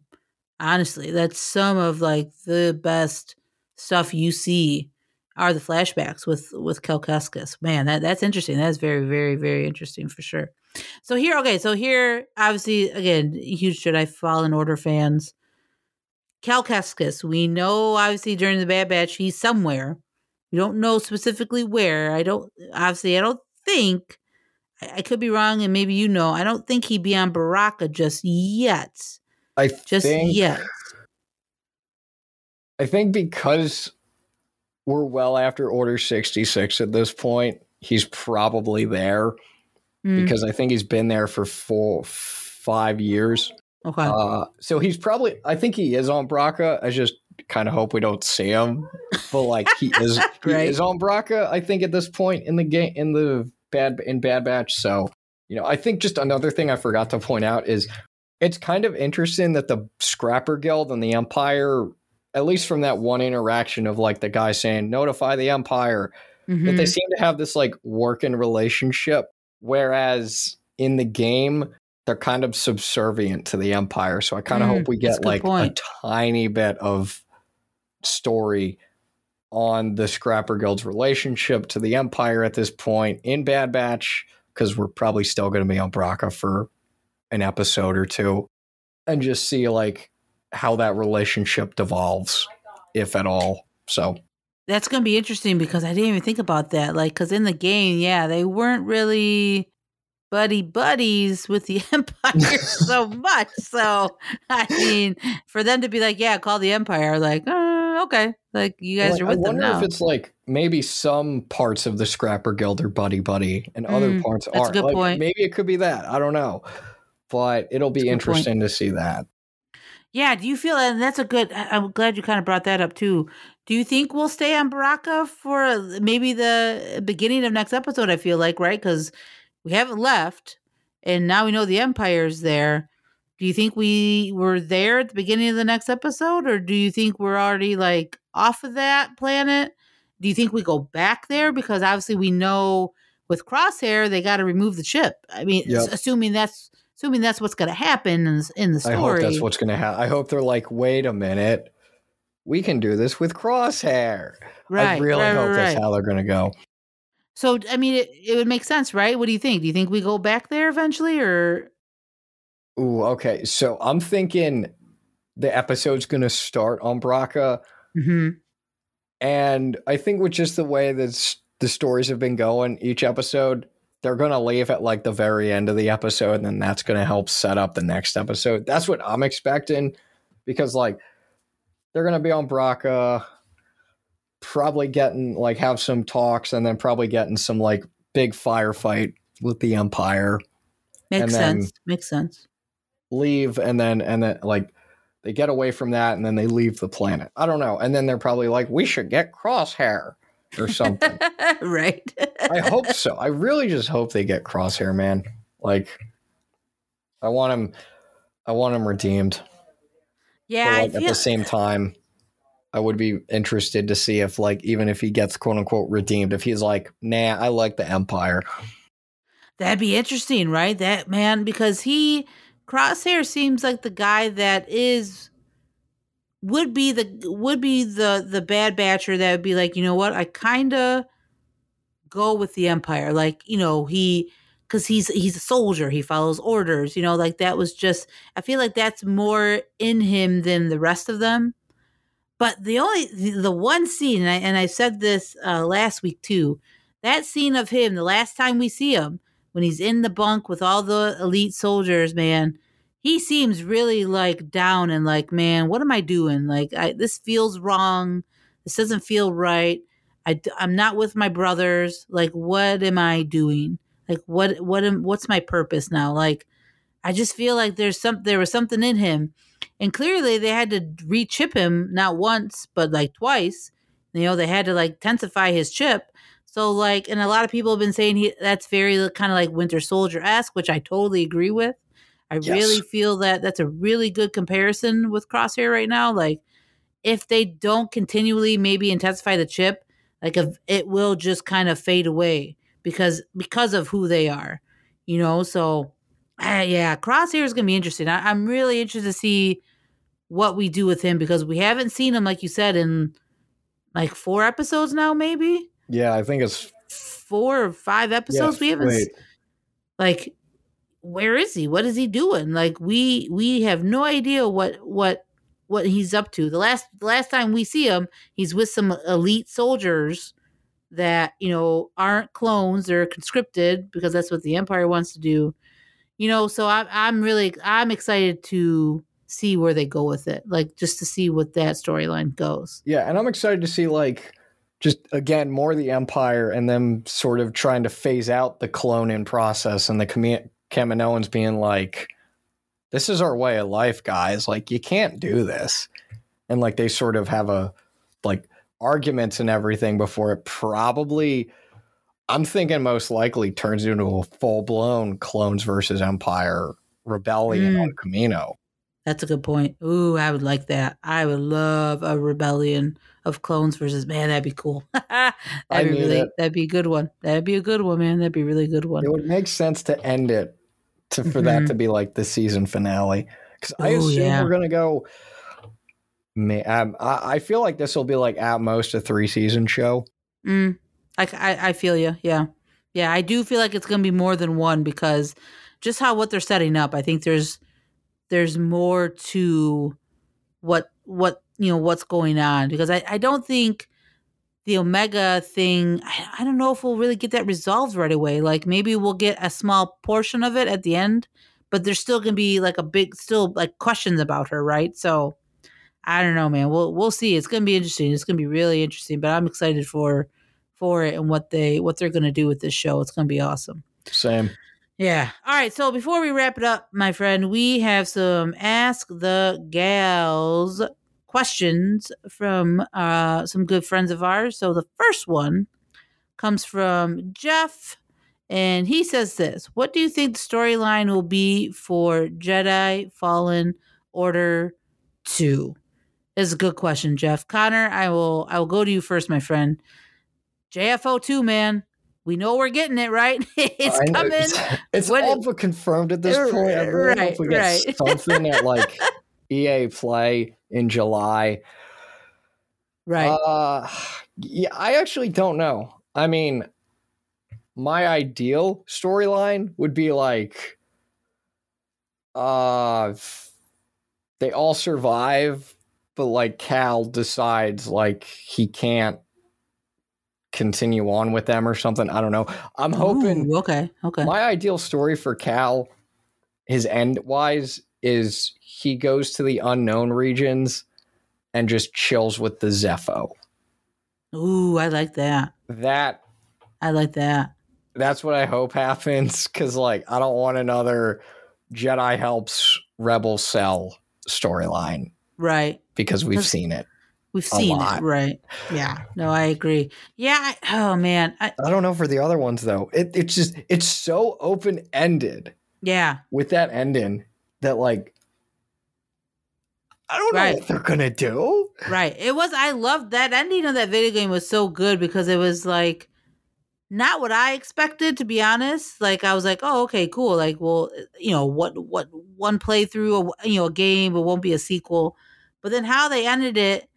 Honestly, that's some of like the best stuff you see are the flashbacks with with Cal Kestis. Man, that that's interesting. That's very very very interesting for sure. So here, okay, so here, obviously, again, huge Jedi Fallen Order fans. Cal Kestis, we know obviously during the Bad Batch he's somewhere. We don't know specifically where. I don't obviously I don't think I, I could be wrong, and maybe you know. I don't think he'd be on Bracca just yet. I Just think, yet. I think because we're well after Order 66 at this point, he's probably there Mm, because I think he's been there for four, five years. okay. Uh, so he's probably, I think he is on Bracca. I just kind of hope we don't see him, but like he is, he is on Bracca. I think at this point in the game, in the bad, in Bad Batch. So, you know, I think just another thing I forgot to point out is it's kind of interesting that the Scrapper Guild and the Empire, at least from that one interaction of like the guy saying, notify the Empire, that Mhm. they seem to have this like working relationship whereas in the game they're kind of subservient to the empire so i kind of Mm, hope we get like point. a tiny bit of story on the scrapper guild's relationship to the empire at this point in bad batch because we're probably still going to be on Bracca for an episode or two and just see like how that relationship devolves if at all so That's going to be interesting because I didn't even think about that. Like, because in the game, yeah, they weren't really buddy buddies with the Empire so much. So, I mean, for them to be like, yeah, call the Empire, like, uh, okay, like you guys Like, are with them. I them wonder now. if it's like maybe some parts of the Scrapper Guild are buddy buddy, and other Mm, parts that's a aren't. good Like, point. Maybe it could be that. I don't know, but it'll be good point. interesting to see that. Yeah, do you feel and that's a good I'm glad you kind of brought that up too. Do you think we'll stay on Bracca for maybe the beginning of next episode I feel like, right? Cuz we haven't left and now we know the empire's there. Do you think we were there at the beginning of the next episode or do you think we're already like off of that planet? Do you think we go back there because obviously we know with Crosshair they got to remove the chip. I mean, Yep. assuming that's assuming that's what's going to happen in, in the story. I hope that's what's going to happen. I hope they're like, wait a minute, we can do this with Crosshair. I really right, hope right, that's right. how they're going to go. So I mean, it, it would make sense, right? What do you think? Do you think we go back there eventually, or Ooh, okay. So I'm thinking the episode's going to start on Bracca. Mhm. And I think with just the way that the stories have been going each episode, they're going to leave at like the very end of the episode. And then that's going to help set up the next episode. That's what I'm expecting because like they're going to be on Bracca, probably getting like have some talks and then probably getting some like big firefight with the Empire, makes sense? Makes sense. leave and then, and then like they get away from that and then they leave the planet. I don't know. And then they're probably like, we should get crosshair or something. right. I hope so. I really just hope they get Crosshair, man. Like, I want him. I want him redeemed. yeah, like at the same time, I would be interested to see if, like, even if he gets quote unquote redeemed, if he's like, nah, I like the Empire. that'd be interesting, right? That man, because he Crosshair seems like the guy that is would be the would be the the bad batcher that would be like, you know what? I kind of go with the empire. Like, you know, he cuz he's he's a soldier, he follows orders, you know, like that was just I feel like that's more in him than the rest of them. But the only the, the one scene and I and I said this uh last week too. That scene of him the last time we see him when he's in the bunk with all the elite soldiers, man, he seems really like down and like, man, what am I doing? Like, I, this feels wrong. This doesn't feel right. I, I'm not with my brothers. Like, what am I doing? Like, what, what am, what's my purpose now? Like, I just feel like there's some, there was something in him. And clearly they had to re-chip him not once, but like twice. You know, they had to like intensify his chip. So like, and a lot of people have been saying he that's very kind of like Winter Soldier esque, which I totally agree with. I Yes. really feel that that's a really good comparison with Crosshair right now. Like, if they don't continually maybe intensify the chip, like if it will just kind of fade away because because of who they are, you know. So, ah, yeah, Crosshair is gonna be interesting. I, I'm really interested to see what we do with him because we haven't seen him, like you said, in like four episodes now, maybe Yeah, I think it's four or five episodes. yeah, we haven't wait. like where is he? What is he doing? Like we we have no idea what what what he's up to. The last the last time we see him, he's with some elite soldiers that you know aren't clones; they're conscripted because that's what the Empire wants to do. You know, so I'm I'm really I'm excited to see where they go with it, like just to see what that storyline goes. Yeah, and I'm excited to see like just again more the Empire and them sort of trying to phase out the cloning process and the Kami- Kaminoans being like, "This is our way of life, guys. Like you can't do this," and like they sort of have a like arguments and everything before it probably. I'm thinking most likely turns into a full blown clones versus Empire rebellion Mm. on Kamino. That's a good point. Ooh, I would like that. I would love a rebellion of clones versus man. That'd be cool. that'd I be really. it. That'd be a good one. That'd be a good one, man. That'd be a really good one. It would make sense to end it to for that Mhm. to be like the season finale because I Ooh, assume yeah. we're gonna go. May, um, I, I feel like this will be like at most a three season show. Mm, I, I I feel you. Yeah, yeah. I do feel like it's gonna be more than one because just how what they're setting up. I think there's there's more to what what you know what's going on because I I don't think the Omega thing. I, I don't know if we'll really get that resolved right away. Like maybe we'll get a small portion of it at the end, but there's still gonna be like a big still like questions about her, right? So. I don't know, man. We'll we'll see. It's gonna be interesting. It's gonna be really interesting. But I'm excited for for it and what they what they're gonna do with this show. It's gonna be awesome. Same. Yeah. All right. So before we wrap it up, my friend, we have some ask the gals questions from uh some good friends of ours. So the first one comes from Jeff. And he says this What do you think the storyline will be for Jedi Fallen Order 2? Is a good question, Jeff. Connor, I will I will go to you first, my friend. JFO two, man. We know we're getting it, right? it's I coming. It's, it's What- all but confirmed at this Uh, point. I really hope right, we get right. something at like EA Play in July. Right. Uh, yeah, I actually don't know. I mean, my ideal storyline would be like, uh, they all survive, but like Cal decides like he can't continue on with them or something. I don't know. I'm hoping Ooh, okay. Okay. my ideal story for Cal, his end wise, is he goes to the unknown regions and just chills with the Zeffo. Ooh, I like that. That I like that. that's what I hope happens because like I don't want another Jedi helps Rebel Cell storyline Right. because we've Because- seen it. We've seen lot. it. Right. Yeah. No, I agree. Yeah. I, oh man. I, I don't know for the other ones though. It it's just it's so open ended yeah. with that ending that like I don't know what they're gonna do. Right. It was. I loved that ending of that video game was so good because it was like not what I expected to be honest. Like I was like, oh, okay, cool. Like, well, you know, what what one playthrough, a, you know, a game, it won't be a sequel. But then how they ended it,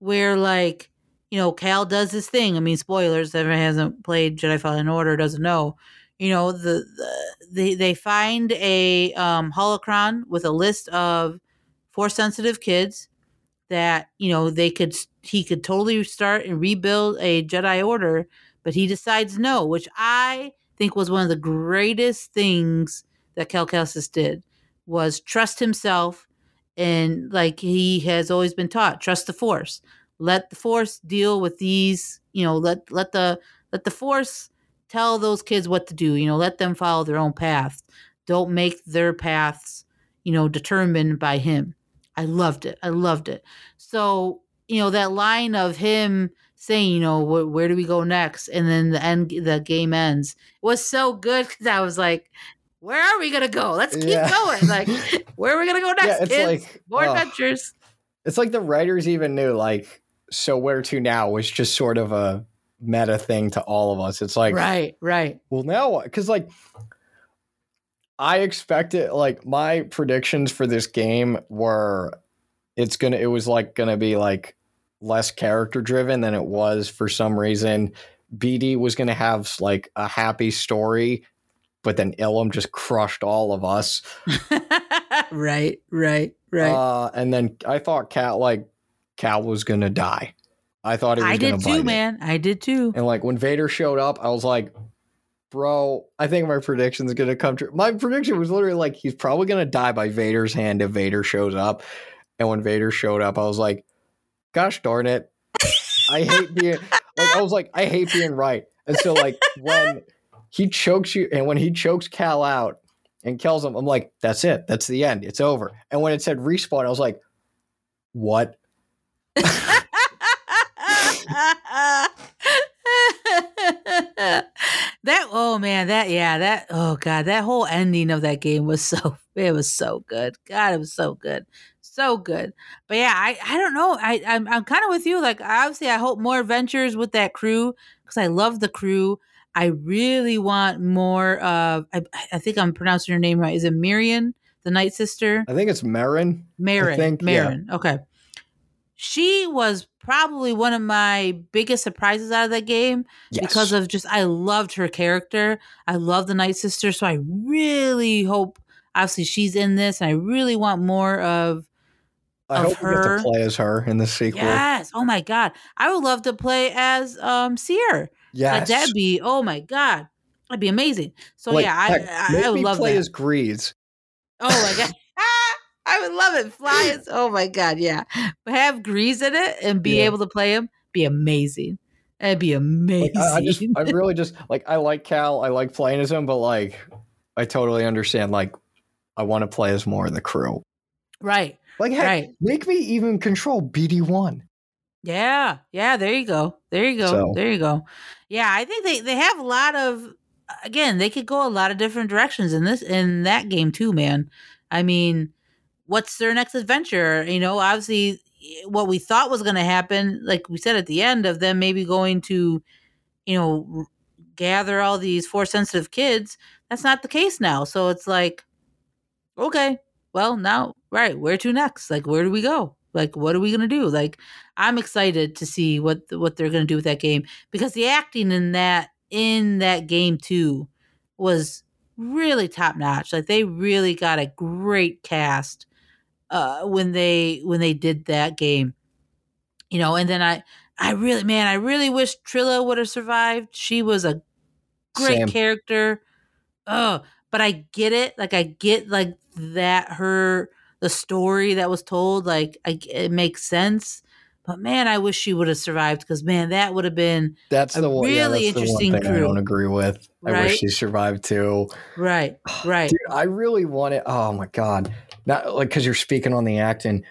where like you know, Cal does this thing. I mean, spoilers. If everyone hasn't played Jedi Fallen Order, doesn't know. You know, the, the they they find a um, holocron with a list of force sensitive kids that you know they could he could totally start and rebuild a Jedi Order, but he decides no, which I think was one of the greatest things that Cal Kestis did was trust himself and like he has always been taught, trust the Force. Let the Force deal with these, you know, let let the let the Force tell those kids what to do, you know, let them follow their own path. Don't make their paths, you know, determined by him. I loved it. I loved it. So, you know, that line of him saying, you know, where, where do we go next? And then the end, the game ends was so good because I was like, where are we gonna go? Let's keep Yeah. going. Like, where are we gonna go next? Yeah, it's kids? like, more adventures. It's like the writers even knew like so where to now was just sort of a meta thing to all of us. It's like right, right. well now? Because like I expected like my predictions for this game were it's gonna it was like gonna be like less character driven than it was for some reason. BD was to have like a happy story, but then Ilum just crushed all of us. right, right, right. Uh, and then I thought Cal like Cal was to die. I thought he was I did too, bite it. man. I did too. And like when Vader showed up, I was like, bro, I think my prediction's gonna come true. My prediction was literally like he's probably gonna die by Vader's hand if Vader shows up. And when Vader showed up, I was like, gosh darn it. I hate being like I was like, I hate being right. And so like when he chokes you and when he chokes Cal out and kills him, I'm like, that's it. That's the end. It's over. And when it said respawn, I was like, what? that oh man that yeah that oh god that whole ending of that game was so it was so good god it was so good so good but yeah i i don't know i i'm, I'm kind of with you like obviously i hope more adventures with that crew because i love the crew i really want more of I, I think i'm pronouncing her name right is it miriam the night sister I think it's Merrin. Merrin. think, yeah. Merrin. Okay. She was probably one of my biggest surprises out of that game Yes. because of just I loved her character. I love the Night Sister, so I really hope obviously she's in this and I really want more of I of hope we get to play as her in the sequel. Yes. Oh my god. I would love to play as um Cere. Yes. Like, that'd be oh my god. That'd be amazing. So Like, yeah, I, heck, I, make I would love play that. as Greez. Oh my god. I would love it. Fly oh my god, yeah. Have Greez in it and be Yeah. able to play him. Be amazing. That'd be Like, amazing. I, I just, I really just like, I like Cal. I like playing as him, but like, I totally understand. Like, I want to play as more of the crew. right. Like, heck, Right. make me even control BD one. Yeah. Yeah. There you go. There you go. So- There you go. Yeah. I think they, they have a lot of again, they could go a lot of different directions in this in that game too, man. I mean, what's their next adventure? You know, obviously what we thought was gonna happen, like we said at the end of them maybe going to, you know, gather all these force sensitive kids, that's not the case now. So it's like, okay, well now, right, where to next? Like, where do we go? Like, what are we gonna do? Like, I'm excited to see what what they're gonna do with that game because the acting in that in that game too was really top notch. Like, they really got a great cast uh, when they when they did that game. You know, and then I I really man, I really wish Trilla would have survived. She was a great Same. character. Oh, but I get it. Like I get like that her the story that was told. Like I, it makes sense. But man, I wish she would have survived because man, that would have been That's the one. yeah, really that's the one interesting thing I don't agree with. I wish she survived too. right, right. Dude, I really want it. Oh my god, not like because you're speaking on the acting.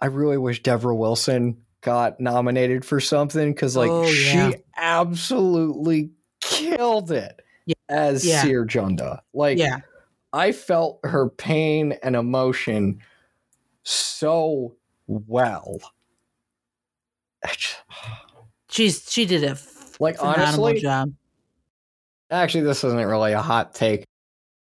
I really wish Debra Wilson got nominated for something because, like, Oh, yeah. she absolutely killed it Yeah. as Yeah. Cere Junda. Like, yeah, I felt her pain and emotion so well. She's she did a Like, phenomenal honestly, job. actually this isn't really a hot take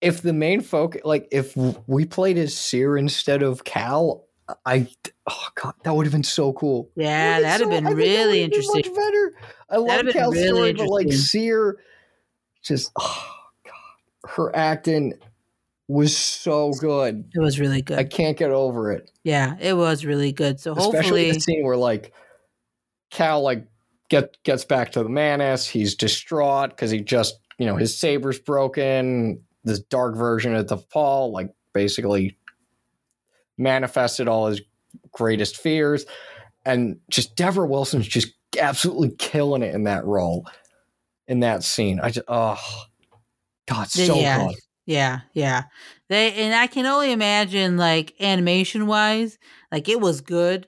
if the main focus like if we played as Cere instead of cal i oh god that would have been so cool Yeah, that'd have so- been I really been interesting. much better i love That'd have been cal's really story but like Cere just oh god her acting was so good It was really good. i can't get over it yeah, it was really good. So especially hopefully, the scene where like Cal like get gets back to the Mantis. He's distraught because he just you know his saber's broken. This dark version of the fall, like basically manifested all his greatest fears, and just Debra Wilson's just absolutely killing it in that role, in that scene. I just oh god, so Yeah. good. Yeah, yeah. They and I can only imagine like animation wise, like it was good.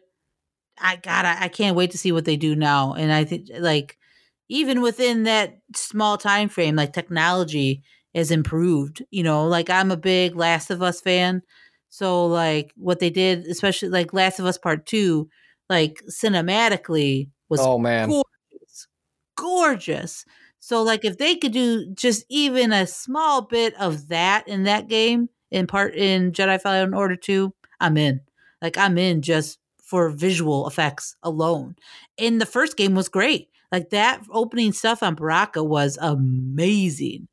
I God, I, I can't wait to see what they do now. And I think like even within that small time frame, like technology has improved. You know, like I'm a big Last of Us fan. So like what they did, especially like Last of Us Part Two, like cinematically was Oh man, gorgeous. Gorgeous. So like if they could do just even a small bit of that in that game in part in Jedi Fallen Order 2, I'm in. Like I'm in just for visual effects alone. And the first game was great. Like that opening stuff on Bracca was amazing.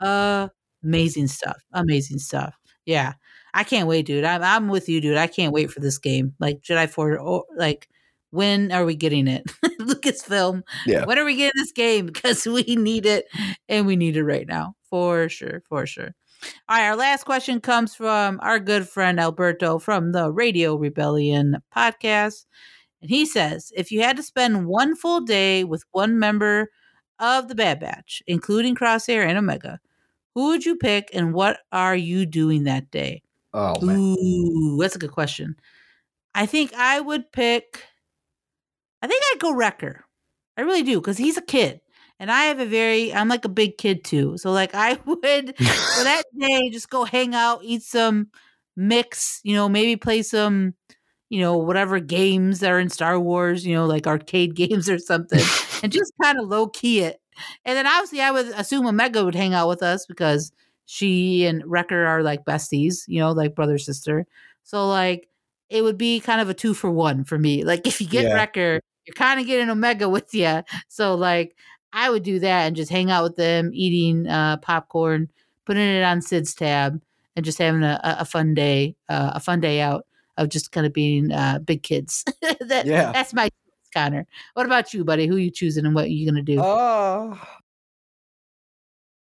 Uh, amazing stuff. Amazing stuff. Yeah. I can't wait, dude. I'm I'm with you, dude. I can't wait for this game. Like Jedi for oh, like when are we getting it? Lucasfilm. Yeah. When are we getting this game? Because we need it and we need it right now. For sure. For sure. All right. Our last question comes from our good friend Alberto from the Radio Rebellion podcast. And he says if you had to spend one full day with one member of the Bad Batch, including Crosshair and Omega, who would you pick and what are you doing that day? Oh man. Ooh, that's a good question. I think I would pick. I think I'd go Wrecker. I really do because he's a kid, and I have a very. I'm like a big kid too, so like I would for that day just go hang out, eat some mix, you know, maybe play some, you know, whatever games that are in Star Wars, you know, like arcade games or something, and just kind of low key it. And then obviously I would assume Omega would hang out with us because she and Wrecker are like besties, you know, like brother sister. So like it would be kind of a two for one for me. Like if you get Yeah. Wrecker, you're kind of getting Omega with you. So like I would do that and just hang out with them, eating uh, popcorn, putting it on Cid's tab, and just having a, a fun day, uh, a fun day out of just kind of being uh, big kids. that, Yeah. that's my Connor. What about you, buddy? Who you choosing and what you gonna do? Uh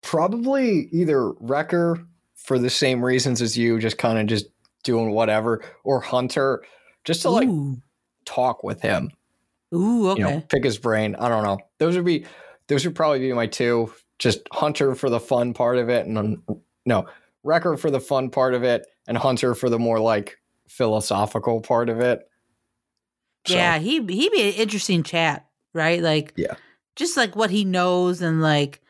probably either Wrecker for the same reasons as you, just kind of just doing whatever, or Hunter, just to like talk with him. ooh, okay. You know, pick his brain. I don't know. Those would be those would probably be my two. Just Hunter for the fun part of it, and no Wrecker for the fun part of it, and Hunter for the more like philosophical part of it. So, Yeah, he he'd be an interesting chat, right? Like, Yeah. just like what he knows and like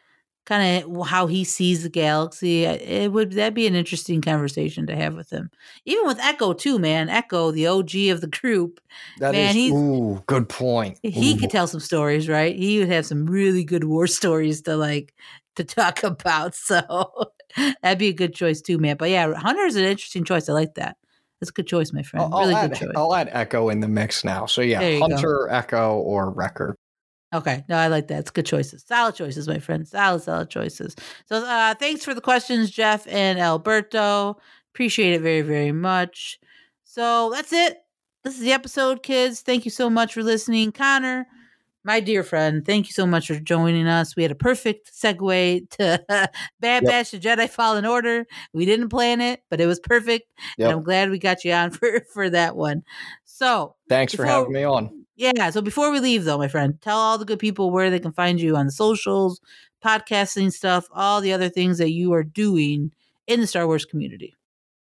kind of how he sees the galaxy. It would that'd be an interesting conversation to have with him. Even with Echo too, man. Echo, the OG of the group, that Man, is- he's- ooh, good point. he Ooh. could tell some stories, right? He would have some really good war stories to like to talk about. So that'd be a good choice too, man. But yeah, Hunter's an interesting choice. I like that. That's a good choice, my friend. I'll, I'll really add, good choice. I'll add Echo in the mix now. So yeah, you go. Hunter, Echo, or Wrecker. Okay, no, I like that. It's good choices. Solid choices, my friend. Solid, solid choices. So uh thanks for the questions, Jeff and Alberto. Appreciate it very, very much. So that's it. This is the episode, kids. Thank you so much for listening. Connor, my dear friend, thank you so much for joining us. We had a perfect segue to Bad Yep. Batch to Jedi Fallen Order. We didn't plan it, but it was perfect. Yep. And I'm glad we got you on for, for that one. So Thanks for having me on. yeah. So before we leave, though, my friend, tell all the good people where they can find you on the socials, podcasting stuff, all the other things that you are doing in the Star Wars community.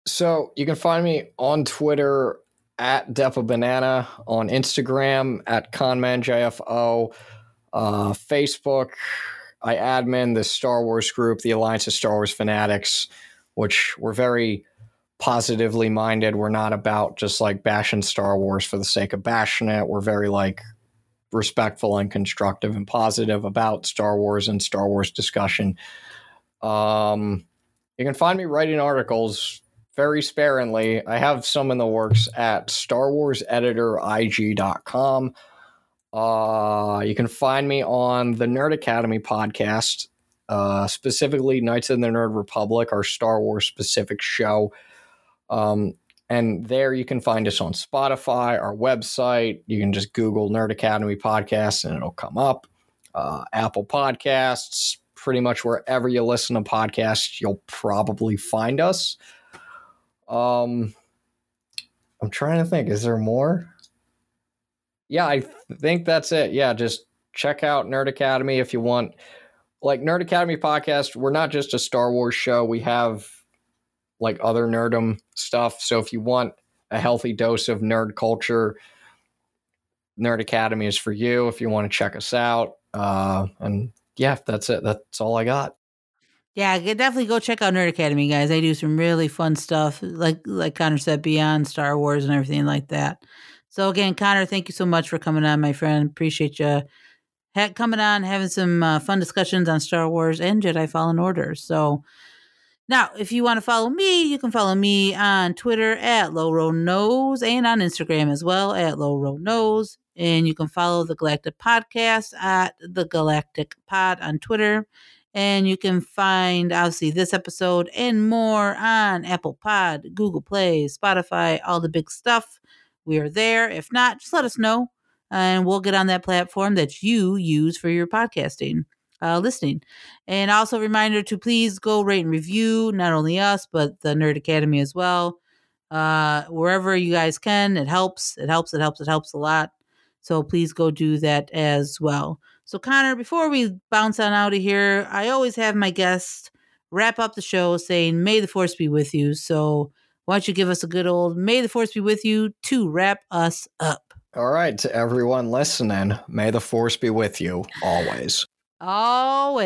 So you can find me on Twitter at Depa Banana, on Instagram at ConmanJFO, uh, Facebook. I admin the Star Wars group, the Alliance of Star Wars Fanatics, which we're very positively minded. We're not about just like bashing Star Wars for the sake of bashing it. We're very like respectful and constructive and positive about Star Wars and Star Wars discussion. Um, you can find me writing articles very sparingly. I have some in the works at StarWarsEditorIG.com. Uh, you can find me on the Nerd Academy podcast, uh, specifically Knights of the Nerd Republic, our Star Wars specific show. Um, and there you can find us on Spotify, our website. You can just Google Nerd Academy podcast and it'll come up. Uh, Apple Podcasts, pretty much wherever you listen to podcasts, you'll probably find us. Um, I'm trying to think. Is there more? Yeah, I think that's it. Yeah, just check out Nerd Academy if you want. Like Nerd Academy podcast, we're not just a Star Wars show. We have like other nerdum stuff. So if you want a healthy dose of nerd culture, Nerd Academy is for you. If you want to check us out, uh, and yeah, that's it. That's all I got. Yeah, definitely go check out Nerd Academy, guys. They do some really fun stuff, like like Connor said, beyond Star Wars and everything like that. So again, Connor, thank you so much for coming on, my friend. Appreciate you ha- coming on, having some uh, fun discussions on Star Wars and Jedi Fallen Order. So Now, if you want to follow me, you can follow me on Twitter at Low Road Nose and on Instagram as well at Low Road Nose. And you can follow the Galactic Podcast at the Galactic Pod on Twitter. And you can find obviously this episode and more on Apple Pod, Google Play, Spotify, all the big stuff. We are there. If not, just let us know and we'll get on that platform that you use for your podcasting uh, listening. And also reminder to please go rate and review not only us but the Nerd Academy as well. Uh, wherever you guys can, it helps. It helps. It helps. It helps a lot. So please go do that as well. So Conor, before we bounce on out of here, I always have my guests wrap up the show saying, "May the force be with you." So why don't you give us a good old "May the force be with you" to wrap us up. All right, to everyone listening, may the force be with you always. Always.